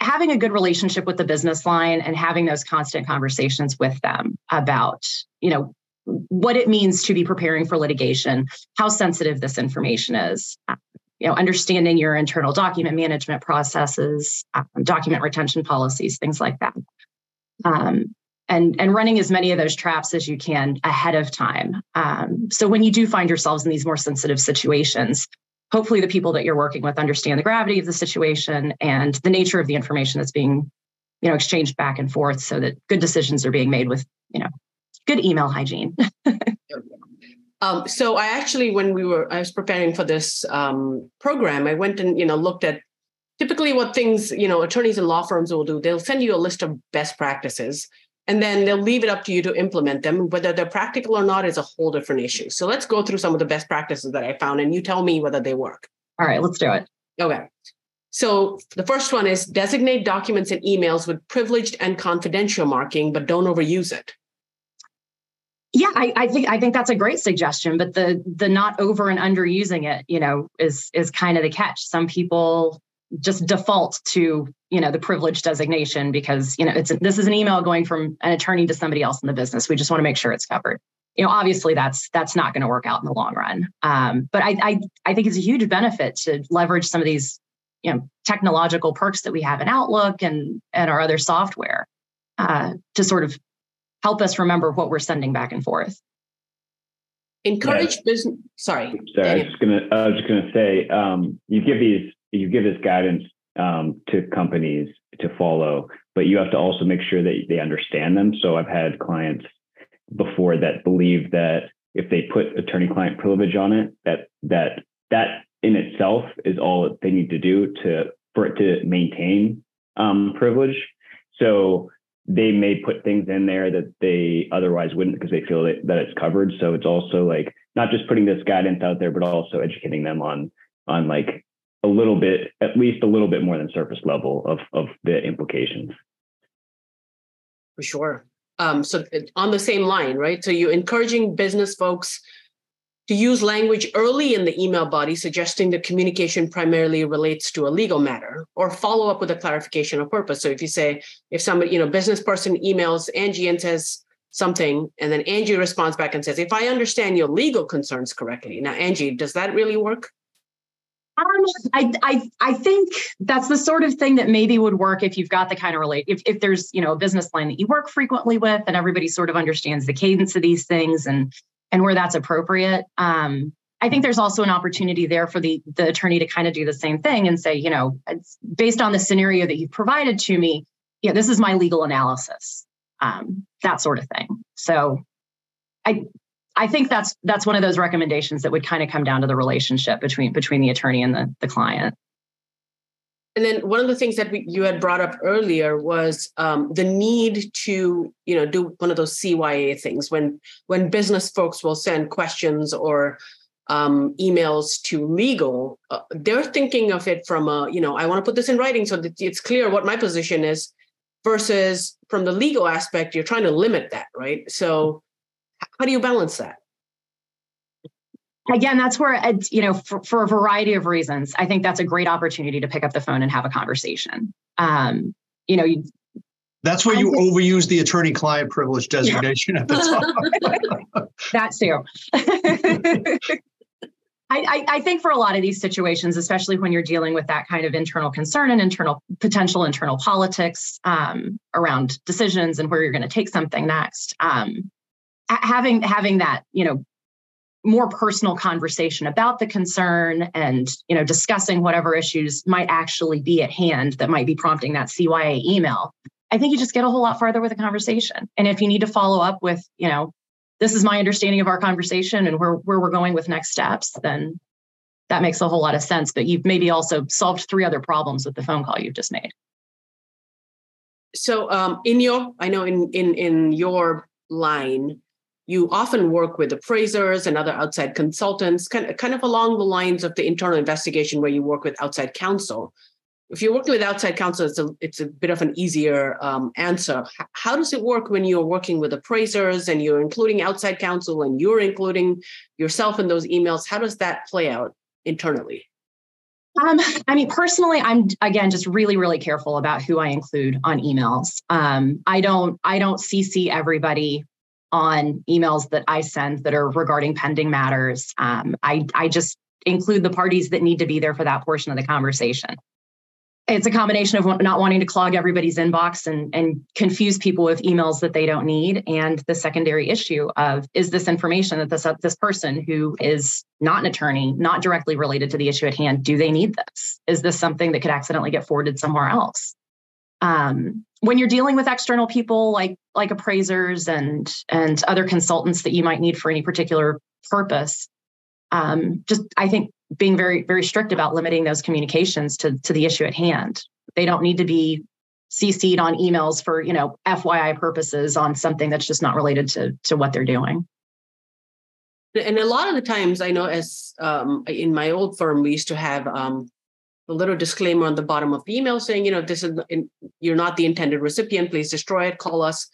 having a good relationship with the business line and having those constant conversations with them about, you know, what it means to be preparing for litigation, how sensitive this information is, you know, understanding your internal document management processes, um, document retention policies, things like that. Um, and and running as many of those traps as you can ahead of time. Um, so when you do find yourselves in these more sensitive situations, hopefully the people that you're working with understand the gravity of the situation and the nature of the information that's being you know exchanged back and forth so that good decisions are being made with you know good email hygiene. (laughs) Um, so i actually when we were i was preparing for this um, program i went and you know looked at typically what things you know attorneys and law firms will do. They'll send you a list of best practices and then they'll leave it up to you to implement them. Whether they're practical or not is a whole different issue. So let's go through some of the best practices that I found and you tell me whether they work. All right, let's do it. Okay. So the first one is designate documents and emails with privileged and confidential marking, but don't overuse it. Yeah, I, I, think I think that's a great suggestion, but the the not over and under using it, you know, is is kind of the catch. Some people just default to you know the privilege designation because you know it's this is an email going from an attorney to somebody else in the business. We just want to make sure it's covered. You know obviously that's that's not going to work out in the long run. Um, but I, I i think it's a huge benefit to leverage some of these you know technological perks that we have in outlook and and our other software uh, to sort of help us remember what we're sending back and forth. Encourage yeah. business sorry. Sorry i was just gonna i was just gonna say um, you give these you give this guidance um, to companies to follow, but you have to also make sure that they understand them. So I've had clients before that believe that if they put attorney-client privilege on it, that that that in itself is all they need to do to for it to maintain um, privilege. So they may put things in there that they otherwise wouldn't because they feel that, that it's covered. So it's also like not just putting this guidance out there, but also educating them on on like a little bit, at least a little bit more than surface level of of the implications. For sure. Um, so on the same line, right? So you're encouraging business folks to use language early in the email body, suggesting the communication primarily relates to a legal matter, or follow up with a clarification of purpose. So if you say, if somebody, you know, business person emails Angie and says something, and then Angie responds back and says, if I understand your legal concerns correctly. Now, Angie, does that really work? Um, I, I, I think that's the sort of thing that maybe would work if you've got the kind of relate if, if there's you know a business line that you work frequently with and everybody sort of understands the cadence of these things and and where that's appropriate. Um, I think there's also an opportunity there for the the attorney to kind of do the same thing and say, you know, based on the scenario that you've provided to me, yeah, this is my legal analysis, um, that sort of thing. So, I I think that's that's one of those recommendations that would kind of come down to the relationship between between the attorney and the, the client. And then one of the things that we, you had brought up earlier was um, the need to, you know, do one of those CYA things when when business folks will send questions or um, emails to legal. Uh, they're thinking of it from a, you know, I want to put this in writing so that it's clear what my position is, versus from the legal aspect, you're trying to limit that, right? So how do you balance that? Again, that's where, you know, for, for a variety of reasons, I think that's a great opportunity to pick up the phone and have a conversation. Um, you know, you, that's where you overuse the attorney-client privilege (laughs) designation at the top. (laughs) that too. (laughs) I, I, think for a lot of these situations, especially when you're dealing with that kind of internal concern and internal potential internal politics um, around decisions and where you're going to take something next, um, having having that you know more personal conversation about the concern and you know discussing whatever issues might actually be at hand that might be prompting that CYA email i think you just get a whole lot farther with a conversation and if you need to follow up with you know this is my understanding of our conversation and where, where we're going with next steps, then that makes a whole lot of sense. But you've maybe also solved three other problems with the phone call you've just made. So um, in your, I know in in in your line, you often work with appraisers and other outside consultants, kind of, kind of along the lines of the internal investigation where you work with outside counsel. If you're working with outside counsel, it's a, it's a bit of an easier um, answer. How does it work when you're working with appraisers and you're including outside counsel and you're including yourself in those emails? How does that play out internally? Um, I mean, personally, I'm again just really, really careful about who I include on emails. Um, I don't, I don't CC everybody on emails that I send that are regarding pending matters. Um, I, I just include the parties that need to be there for that portion of the conversation. It's a combination of not wanting to clog everybody's inbox and, and confuse people with emails that they don't need. And the secondary issue of is this information that this this person who is not an attorney not directly related to the issue at hand do they need this? Is this something that could accidentally get forwarded somewhere else um, when you're dealing with external people like like appraisers and and other consultants that you might need for any particular purpose um, just i think being very very strict about limiting those communications to to the issue at hand. They don't need to be cc'd on emails for you know fyi purposes on something that's just not related to to what they're doing. And a lot of the times i know as um, in my old firm we used to have um, a little disclaimer on the bottom of the email saying you know this is you're not the intended recipient please destroy it call us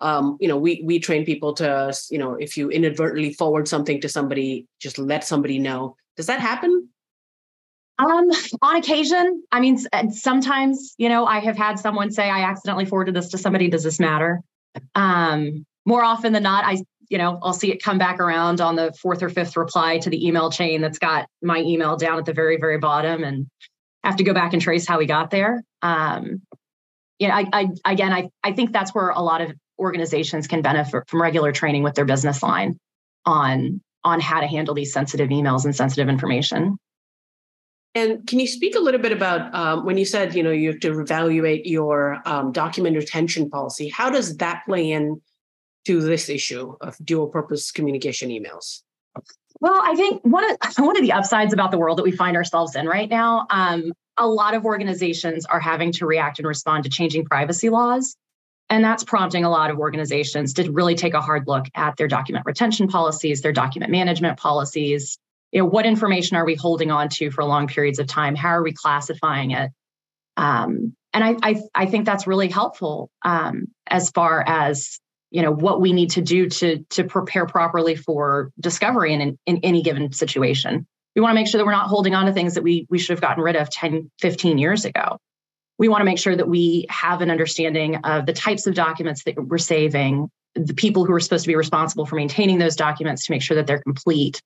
um, you know, we we train people to, you know, if you inadvertently forward something to somebody, just let somebody know. Does that happen? Um, on occasion, I mean, sometimes, you know, I have had someone say, I accidentally forwarded this to somebody. Does this matter? Um, more often than not, I, you know, I'll see it come back around on the fourth or fifth reply to the email chain that's got my email down at the very, very bottom and have to go back and trace how we got there. Um, I, I again, I, I think that's where a lot of organizations can benefit from regular training with their business line on on how to handle these sensitive emails and sensitive information. And can you speak a little bit about um, when you said you know you have to evaluate your um, document retention policy? How does that play in to this issue of dual purpose communication emails? Well, I think one of (laughs) one of the upsides about the world that we find ourselves in right now, um, a lot of organizations are having to react and respond to changing privacy laws. And that's prompting a lot of organizations to really take a hard look at their document retention policies, their document management policies. You know, what information are we holding on to for long periods of time? How are we classifying it? Um, and I, I, I, think that's really helpful um, as far as you know what we need to do to to prepare properly for discovery in, in, in any given situation. We want to make sure that we're not holding on to things that we we should have gotten rid of 10, 15 years ago we want to make sure that we have an understanding of the types of documents that we're saving, the people who are supposed to be responsible for maintaining those documents to make sure that they're complete.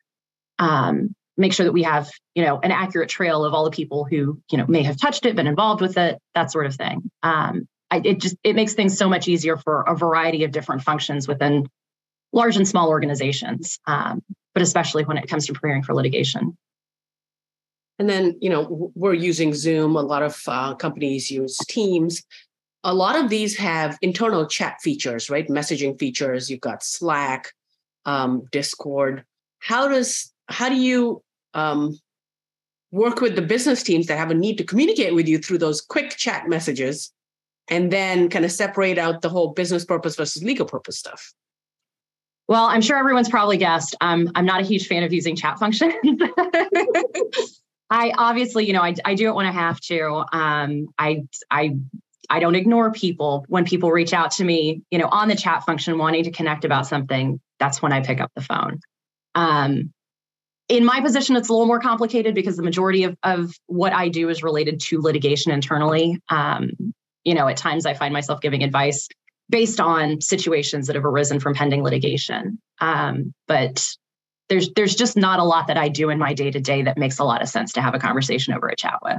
Um, make sure that we have, you know, an accurate trail of all the people who, you know, may have touched it, been involved with it, that sort of thing. Um, I, it just it makes things so much easier for a variety of different functions within large and small organizations, um, but especially when it comes to preparing for litigation. And then, you know, we're using Zoom. A lot of uh, companies use Teams. A lot of these have internal chat features, right? Messaging features. You've got Slack, um, Discord. How does how do you um, work with the business teams that have a need to communicate with you through those quick chat messages, and then kind of separate out the whole business purpose versus legal purpose stuff? Well, I'm sure everyone's probably guessed. Um, I'm not a huge fan of using chat functions. (laughs) I obviously, you know, I, I do it when I have to. Um, I I I don't ignore people when people reach out to me, you know, on the chat function wanting to connect about something. That's when I pick up the phone. Um, in my position, it's a little more complicated because the majority of, of what I do is related to litigation internally. Um, you know, at times I find myself giving advice based on situations that have arisen from pending litigation. Um, but there's there's just not a lot that I do in my day to day that makes a lot of sense to have a conversation over a chat with.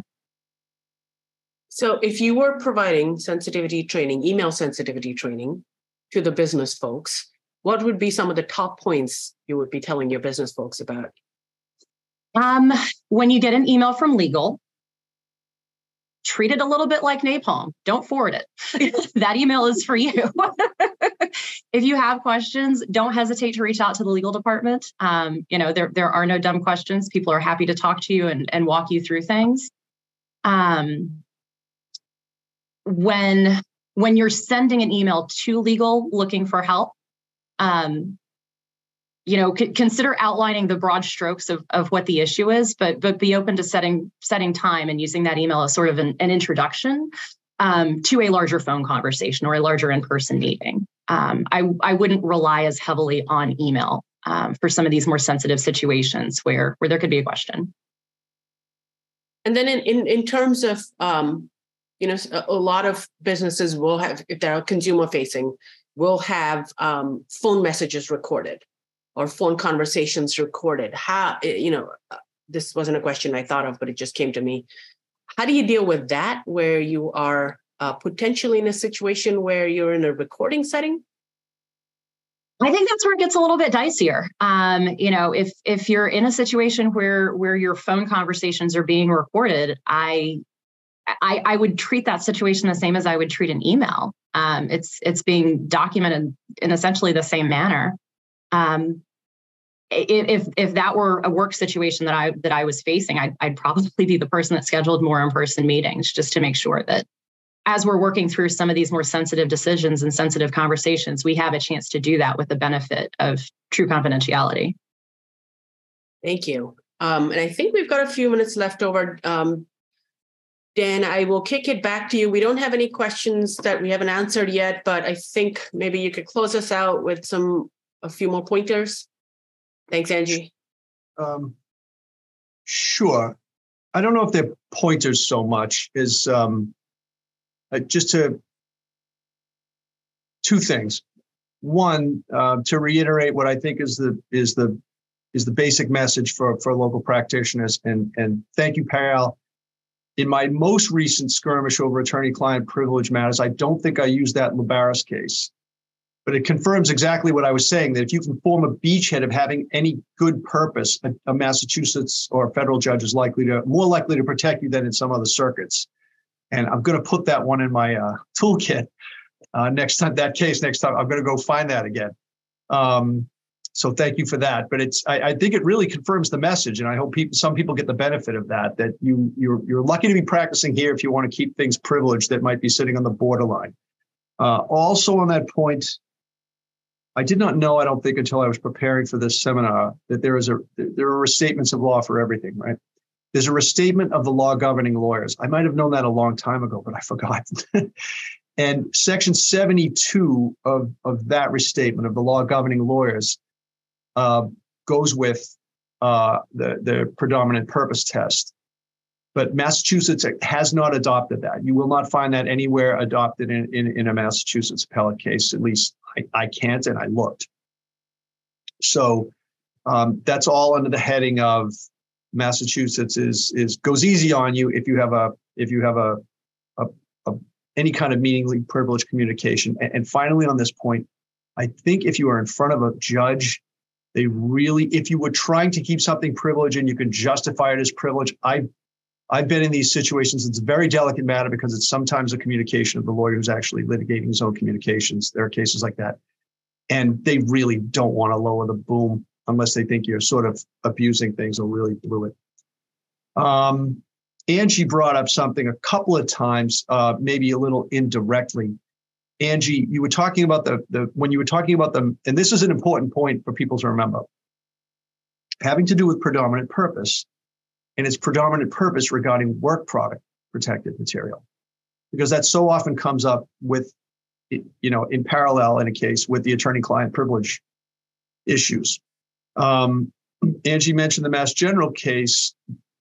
So if you were providing sensitivity training, email sensitivity training to the business folks, what would be some of the top points you would be telling your business folks about? Um, when you get an email from legal, treat it a little bit like napalm. Don't forward it. (laughs) (laughs) that email is for you. (laughs) if you have questions, don't hesitate to reach out to the legal department. Um, you know, there there are no dumb questions. People are happy to talk to you and, and walk you through things. Um, when when you're sending an email to legal looking for help, um, you know, c- consider outlining the broad strokes of, of what the issue is, but but be open to setting setting time and using that email as sort of an, an introduction um, to a larger phone conversation or a larger in-person meeting. Um, I, I wouldn't rely as heavily on email um, for some of these more sensitive situations where where there could be a question. And then in in, in terms of um, you know a, a, lot of businesses will have if they're consumer facing will have um, phone messages recorded or phone conversations recorded. How eh, you know uh, this wasn't a question I thought of, but it just came to me. How do you deal with that where you are uh, potentially in a situation where you're in a recording setting? I think that's where it gets a little bit dicier. Um, you know, if if you're in a situation where where your phone conversations are being recorded, I I, I would treat that situation the same as I would treat an email. Um, it's it's being documented in essentially the same manner. Um, if if that were a work situation that I that I was facing, I'd, I'd probably be the person that scheduled more in person meetings just to make sure that as we're working through some of these more sensitive decisions and sensitive conversations, we have a chance to do that with the benefit of true confidentiality. Thank you. Um, and I think we've got a few minutes left over. Um, Dan, I will kick it back to you. We don't have any questions that we haven't answered yet, but I think maybe you could close us out with some a few more pointers. Thanks, Angie. Um, sure. I don't know if they're pointers so much as um, uh, just to two things. One, uh, to reiterate what I think is the is the is the basic message for for local practitioners, and and thank you, Payal. In my most recent skirmish over attorney-client privilege matters, I don't think I used that Lluberas case but it confirms exactly what I was saying that if you can form a beachhead of having any good purpose, a, a Massachusetts or a federal judge is likely to more likely to protect you than in some other circuits. And I'm going to put that one in my uh, toolkit uh, next time. That case next time, I'm going to go find that again. Um, so thank you for that. But it's I, I, think it really confirms the message, and I hope people some people get the benefit of that. That you you're you're lucky to be practicing here if you want to keep things privileged that might be sitting on the borderline. Uh, also on that point, I did not know, I don't think, until I was preparing for this seminar, that there is a there are restatements of law for everything, right? There's a restatement of the law governing lawyers. I might have known that a long time ago, but I forgot. (laughs) and section 72 of, of that restatement of the law governing lawyers uh, goes with uh, the, the predominant purpose test. But Massachusetts has not adopted that. You will not find that anywhere adopted in, in, in a Massachusetts appellate case, at least I, I can't, and I looked. So um, that's all under the heading of Massachusetts is is goes easy on you if you have a if you have a, a, a any kind of meaningfully privileged communication. And, and finally, on this point, I think if you are in front of a judge, they really if you were trying to keep something privileged and you can justify it as privilege, I I've been in these situations. It's a very delicate matter because it's sometimes a communication of the lawyer who's actually litigating his own communications. There are cases like that. And they really don't want to lower the boom unless they think you're sort of abusing things or really blew it. Um, Angie brought up something a couple of times, uh, maybe a little indirectly. Angie, you were talking about the, the when you were talking about them, and this is an important point for people to remember, having to do with predominant purpose and its predominant purpose regarding work product protected material. Because that so often comes up with, you know, in parallel in a case with the attorney client privilege issues. Um, Angie mentioned the Mass General case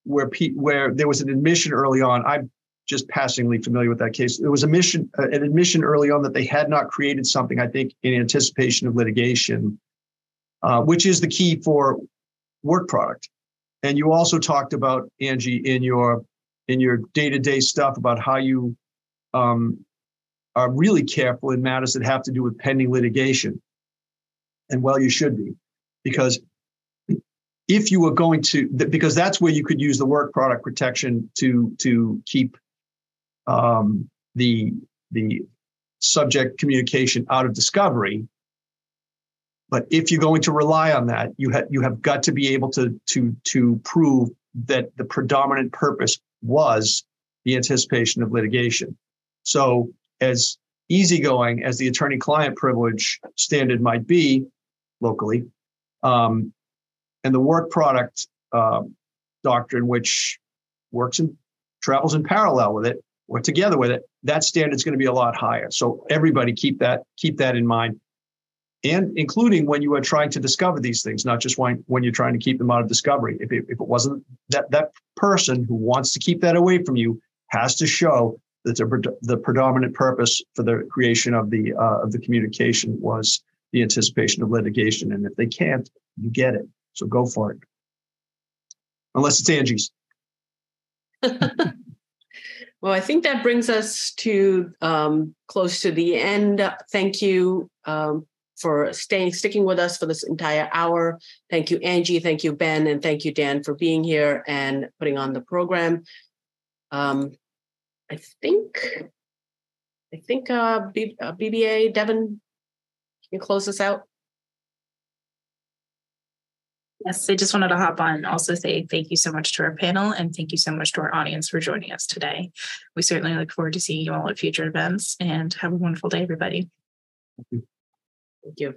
where P, where there was an admission early on. I'm just passingly familiar with that case. There was a mission, uh, an admission early on that they had not created something. I think in anticipation of litigation, uh, which is the key for work product. And you also talked about Angie in your in your day to day stuff about how you um, are really careful in matters that have to do with pending litigation. And well, you should be, because if you were going to, because that's where you could use the work product protection to to keep um, the the subject communication out of discovery. But if you're going to rely on that, you have you have got to be able to to to prove that the predominant purpose was the anticipation of litigation. So as easygoing as the attorney-client privilege standard might be locally, um, and the work product uh, doctrine, which works and travels in parallel with it or together with it, that standard's going to be a lot higher. So everybody keep that keep that in mind, and including when you are trying to discover these things, not just when when you're trying to keep them out of discovery. If it, if it wasn't that that person who wants to keep that away from you has to show that the, the predominant purpose for the creation of the uh, of the communication was the anticipation of litigation, and if they can't, you get it. So go for it, unless it's Angie's. (laughs) well, I think that brings us to um, close to the end. Thank you um, for staying, sticking with us for this entire hour. Thank you, Angie. Thank you, Ben, and thank you, Dan, for being here and putting on the program. Um, I think, I think uh, B, uh, BBA Devin, can you close us out? Yes, I just wanted to hop on and also say thank you so much to our panel and thank you so much to our audience for joining us today. We certainly look forward to seeing you all at future events and have a wonderful day, everybody. Thank you.